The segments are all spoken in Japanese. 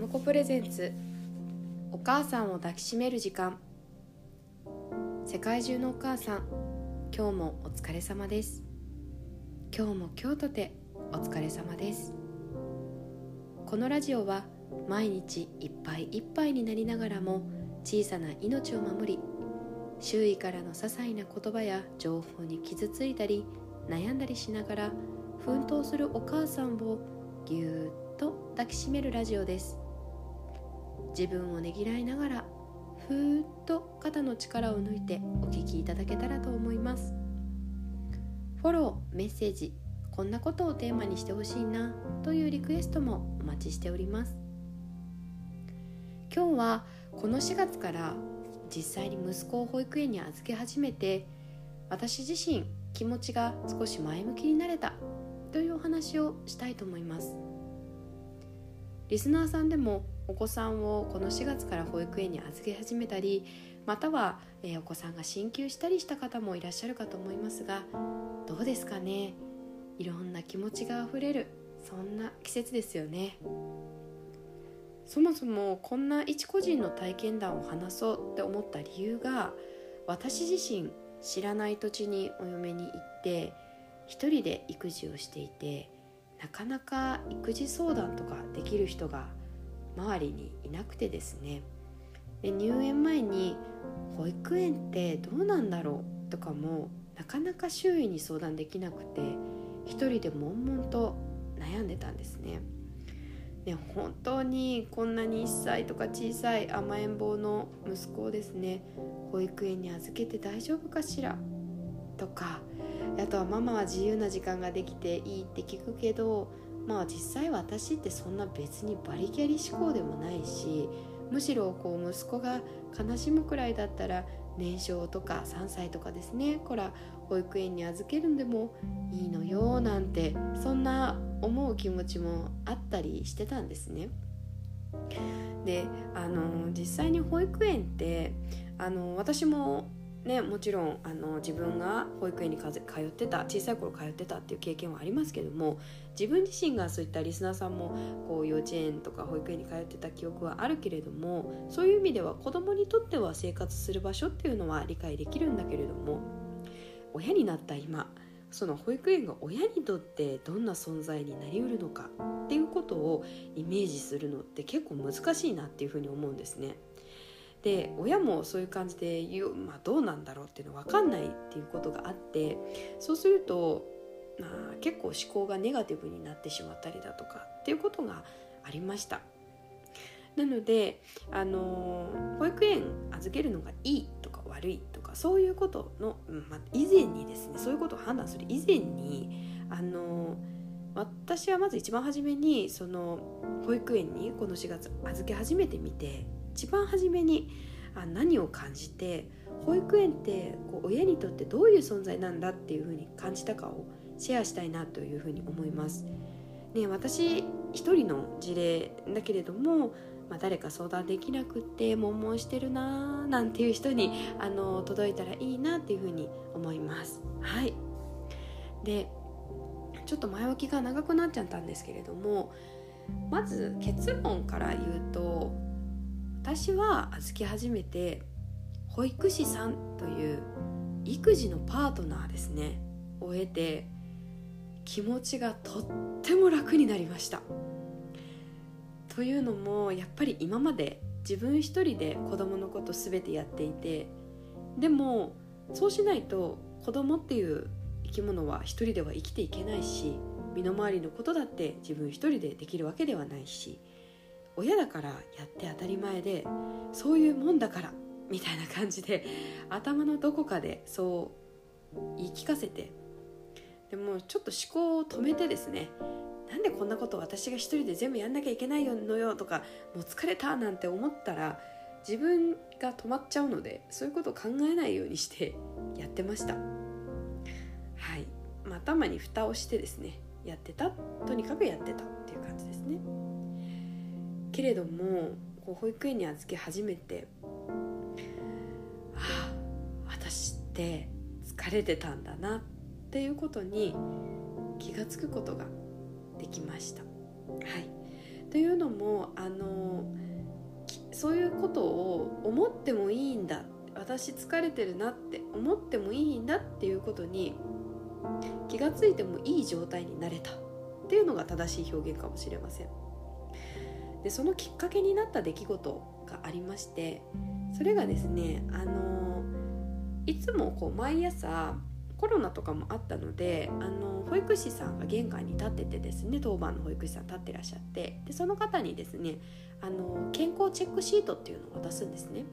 ムコプレゼンツ。お母さんを抱きしめる時間。世界中のお母さん今日もお疲れ様です。今日も今日とてお疲れ様です。このラジオは毎日いっぱいいっぱいになりながらも小さな命を守り周囲からの些細な言葉や情報に傷ついたり悩んだりしながら奮闘するお母さんをぎゅーっと抱きしめるラジオです。自分をねぎらいながらふーっと肩の力を抜いてお聞きいただけたらと思います。フォローメッセージこんなことをテーマにしてほしいなというリクエストもお待ちしております。今日はこの4月から実際に息子を保育園に預け始めて私自身気持ちが少し前向きになれたというお話をしたいと思います。リスナーさんでもお子さんをこの4月から保育園に預け始めたりまたは、えー、お子さんが進級したりした方もいらっしゃるかと思いますがどうですかね？いろんな気持ちがあふれるそんな季節ですよね。そもそもこんな一個人の体験談を話そうって思った理由が私自身知らない土地にお嫁に行って一人で育児をしていてなかなか育児相談とかできる人が周りにいなくてですね。で入園前に保育園ってどうなんだろう？とかもなかなか周囲に相談できなくて一人で悶々と悩んでたんですね。で本当にこんなに1歳とか小さい甘えん坊の息子をですね保育園に預けて大丈夫かしら？とかあとはママは自由な時間ができていいって聞くけどまあ実際私ってそんな別にバリキャリ思考でもないしむしろこう息子が悲しむくらいだったら年少とか3歳とかですねこら保育園に預けるんでもいいのよなんてそんな思う気持ちもあったりしてたんですね。であの実際に保育園ってあの私もね、もちろんあの自分が保育園に通ってた小さい頃通ってたっていう経験はありますけども自分自身がそういったリスナーさんもこう幼稚園とか保育園に通ってた記憶はあるけれどもそういう意味では子供にとっては生活する場所っていうのは理解できるんだけれども親になった今その保育園が親にとってどんな存在になりうるのかっていうことをイメージするのって結構難しいなっていうふうに思うんですね。で親もそういう感じで言う、まあ、どうなんだろうっていうの分かんないっていうことがあってそうすると、まあ、結構思考がネガティブになってしまったりだとかっていうことがありました。なので、あの保育園預けるのがいいとか悪いとかそういうことの、まあ、以前にですねそういうことを判断する以前に、あの私はまず一番初めにその保育園にこの4月預け始めてみて一番初めにあ何を感じて保育園ってこう親にとってどういう存在なんだっていうふうに感じたかをシェアしたいなというふうに思います。ね、私一人の事例だけれども、まあ、誰か相談できなくって悶々してるなーなんていう人にあの届いたらいいなっていうふうに思います。はいでちょっと前置きが長くなっちゃったんですけれどもまず結論から言うと私は預け始めて保育士さんという育児のパートナーですね。を得て気持ちがとっても楽になりました。というのもやっぱり今まで自分一人で子供のこと全てやっていてでもそうしないと子供っていう生き物は一人では生きていけないし身の回りのことだって自分一人でできるわけではないし親だからやって当たり前でそういうもんだからみたいな感じで 頭のどこかでそう言い聞かせてでもちょっと思考を止めてですねなんでこんなこと私が一人で全部やんなきゃいけないのよとかもう疲れたなんて思ったら自分が止まっちゃうのでそういうことを考えないようにしてやってました。はい、ま、頭に蓋をしてですねやってた。とにかくやってたっていう感じですけれどもこう保育園に預け始めてああ私って疲れてたんだなっていうことに気が付くことができました。はいというのもあのそういうことを思ってもいいんだ私疲れてるなって思ってもいいんだっていうことに気がついてもいい状態になれたっていうのが正しい表現かもしれませんでそのきっかけになった出来事がありましてそれがですねあのいつもこう毎朝コロナとかもあったのであの保育士さんが玄関に立っててですね当番の保育士さん立ってらっしゃってでその方にですねあの健康チェックシートっていうのを渡すんですね。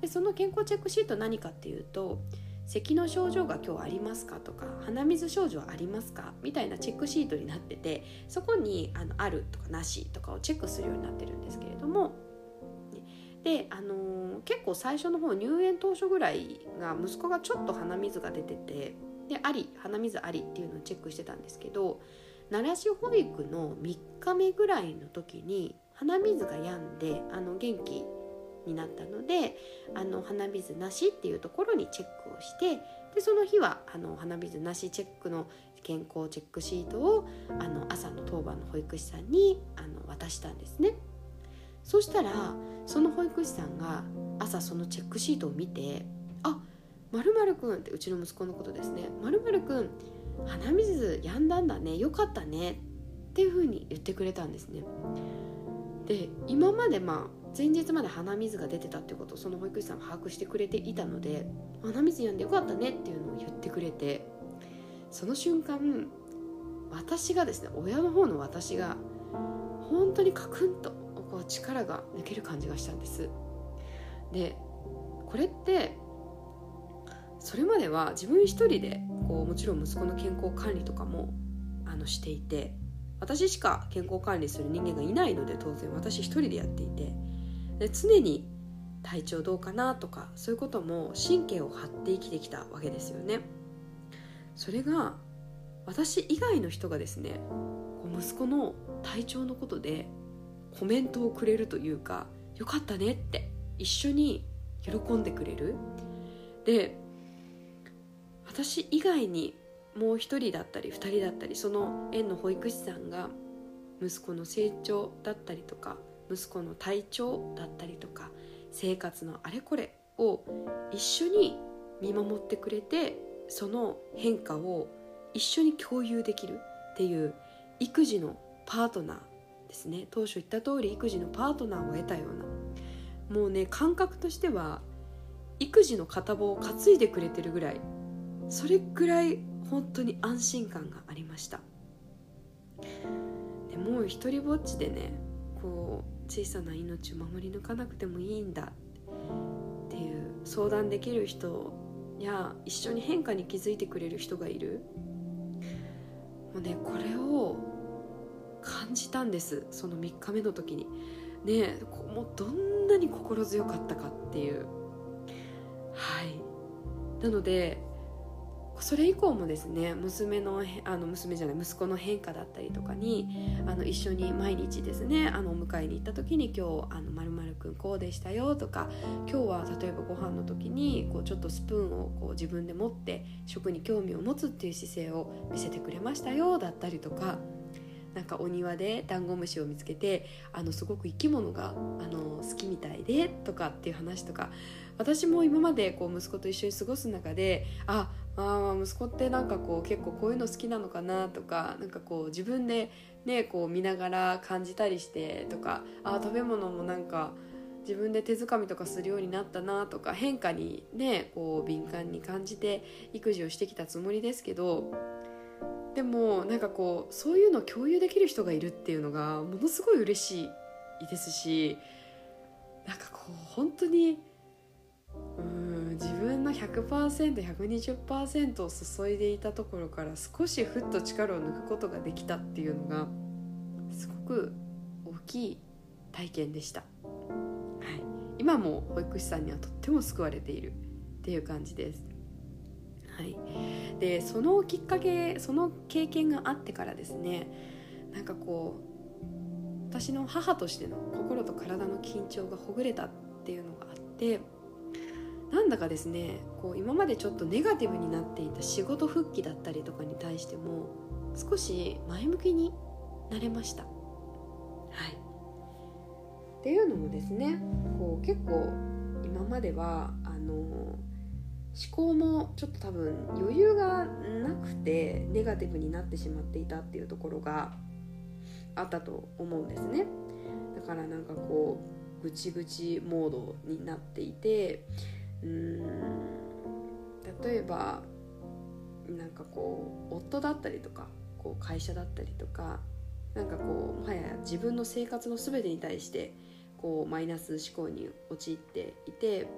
でその健康チェックシート何かっていうと咳の症状が今日ありますか？とか鼻水症状ありますか？みたいなチェックシートになっててそこにあのあるとかなしとかをチェックするようになってるんですけれどもで、あのー、結構最初の方入園当初ぐらいが息子がちょっと鼻水が出ててであり鼻水ありっていうのをチェックしてたんですけど奈良市保育の3日目ぐらいの時に鼻水が止んであの元気になったのであの鼻水なしっていうところにチェックをしてでその日はあの鼻水なしチェックの健康チェックシートをあの朝の当番の保育士さんにあの渡したんですね。そしたらその保育士さんが朝そのチェックシートを見て「あまるまるくん」ってうちの息子のことですね「まるまるくん鼻水やんだんだねよかったね」っていうふうに言ってくれたんですね。で今までまあ前日まで鼻水が出てたってことをその保育士さんが把握してくれていたので鼻水やんでよかったねっていうのを言ってくれてその瞬間私がですね親の方の私が本当にカクンとこう力が抜ける感じがしたんです。でこれってそれまでは自分一人でこうもちろん息子の健康管理とかもあのしていて私しか健康管理する人間がいないので当然私一人でやっていてで常に体調どうかなとかそういうことも神経を張って生きてきたわけですよね。それが私以外の人がですね息子の体調のことでコメントをくれるというか「よかったね」って一緒に喜んでくれる。で私以外にもう一人だったり二人だったりその園の保育士さんが息子の成長だったりとか息子の体調だったりとか生活のあれこれを一緒に見守ってくれてその変化を一緒に共有できるっていう育児のパートナーですね。当初言った通り育児のパートナーを得たような。もうね感覚としては育児の片棒を担いでくれてるぐらいそれぐらい本当に安心感がありました。でもう一人ぼっちでねこう小さな命を守り抜かなくてもいいんだっていう相談できる人や一緒に変化に気づいてくれる人がいる。もうねこれを感じたんです。その3日目の時に。ねもうどんなに心強かったかっていう。はい。なのでそれ以降もですね娘のあの娘じゃない息子の変化だったりとかにあの一緒に毎日ですねあのお迎えに行った時に今日あの〇〇くんこうでしたよとか今日は例えばご飯の時にこうちょっとスプーンをこう自分で持って食に興味を持つっていう姿勢を見せてくれましたよだったりとかなんかお庭でダンゴムシを見つけてあのすごく生き物があの好きみたいでとかっていう話とか私も今までこう息子と一緒に過ごす中でああ息子ってなんかこう結構こういうの好きなのかなとかなんかこう自分でねこう見ながら感じたりしてとかあ食べ物もなんか自分で手づかみとかするようになったなとか変化にねこう敏感に感じて育児をしてきたつもりですけどでもなんかこうそういうのを共有できる人がいるっていうのがものすごい嬉しいですしなんかこう本当にうん自分の 100%120% を注いでいたところから少しふっと力を抜くことができたっていうのがすごく大きい体験でした、はい、今も保育士さんにはとっても救われているっていう感じです。はい、でそのきっかけその経験があってからですねなんかこう私の母としての心と体の緊張がほぐれたっていうのがあってなんだかですねこう今までちょっとネガティブになっていた仕事復帰だったりとかに対しても少し前向きになれました。はいっていうのもですねこう結構今まではあの思考もちょっと多分余裕がなくてネガティブになってしまっていたっていうところがあったと思うんですねだからなんかこうぐちぐちモードになっていてうん。例えばなんかこう夫だったりとかこう会社だったりとかなんかこうもはや自分の生活の全てに対してこうマイナス思考に陥っていて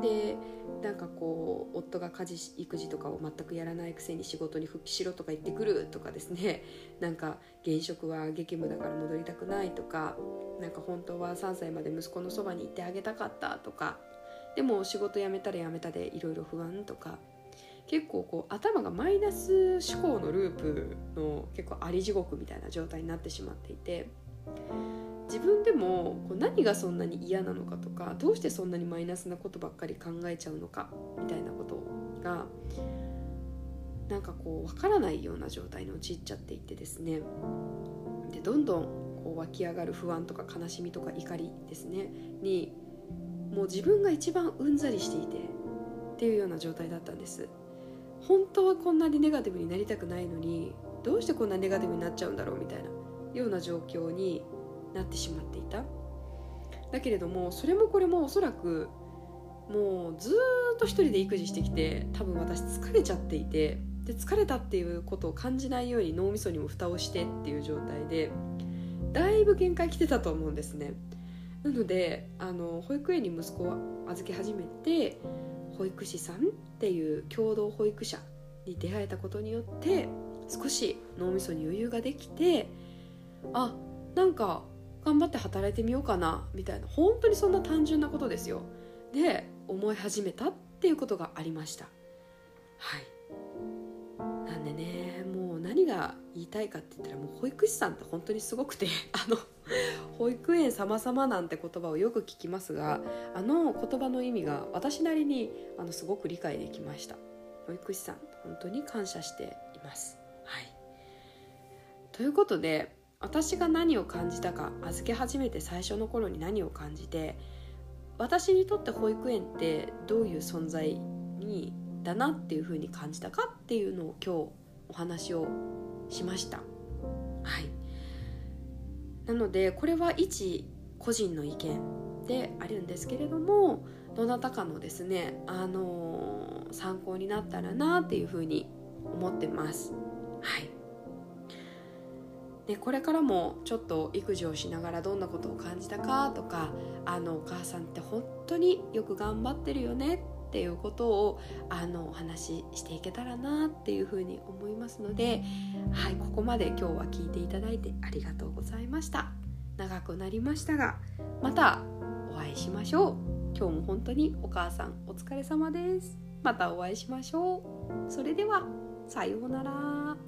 でなんかこう夫が家事育児とかを全くやらないくせに仕事に復帰しろとか言ってくるとかですね。なんか現職は激務だから戻りたくないとかなんか本当は3歳まで息子のそばにいてあげたかったとかでも仕事辞めたら辞めたでいろいろ不安とか結構こう頭がマイナス思考のループの結構あり地獄みたいな状態になってしまっていて自分でもこう何がそんなに嫌なのかとかどうしてそんなにマイナスなことばっかり考えちゃうのかみたいなことがなんかこう分からないような状態に陥っちゃっていてですね。でどんどんこう湧き上がる不安とか悲しみとか怒りですねにもう自分が一番うんざりしていてっていうような状態だったんです。本当はこんなにネガティブになりたくないのにどうしてこんなネガティブになっちゃうんだろうみたいなような状況になってしまっていた。だけれどもそれもこれもおそらくもうずっと一人で育児してきて多分私疲れちゃっていてで疲れたっていうことを感じないように脳みそにも蓋をしてっていう状態でだいぶ限界来てたと思うんですね。なのであの保育園に息子を預け始めて保育士さんっていう共同保育者に出会えたことによって少し脳みそに余裕ができてあなんか頑張って働いてみようかなみたいな本当にそんな単純なことですよ。で思い始めたっていうことがありました。はい。なんでね何が言いたいかって言ったらもう保育士さんって本当にすごくて あの保育園様々なんて言葉をよく聞きますがあの言葉の意味が私なりにあのすごく理解できました。保育士さん本当に感謝しています。はい。ということで私が何を感じたか預け始めて最初の頃に何を感じて私にとって保育園ってどういう存在にだなっていうふうに感じたかっていうのを今日お話をしました。はい。なのでこれは一個人の意見であるんですけれどもどなたかのですね、あのー、参考になったらなっていうふうに思ってます。はい。でこれからもちょっと育児をしながらどんなことを感じたかとかあのお母さんって本当によく頑張ってるよねっていうことをあのお話ししていけたらなっていうふうに思いますのではいここまで今日は聞いていただいてありがとうございました。長くなりましたがまたお会いしましょう。今日も本当にお母さんお疲れ様です。またお会いしましょう。それではさようなら。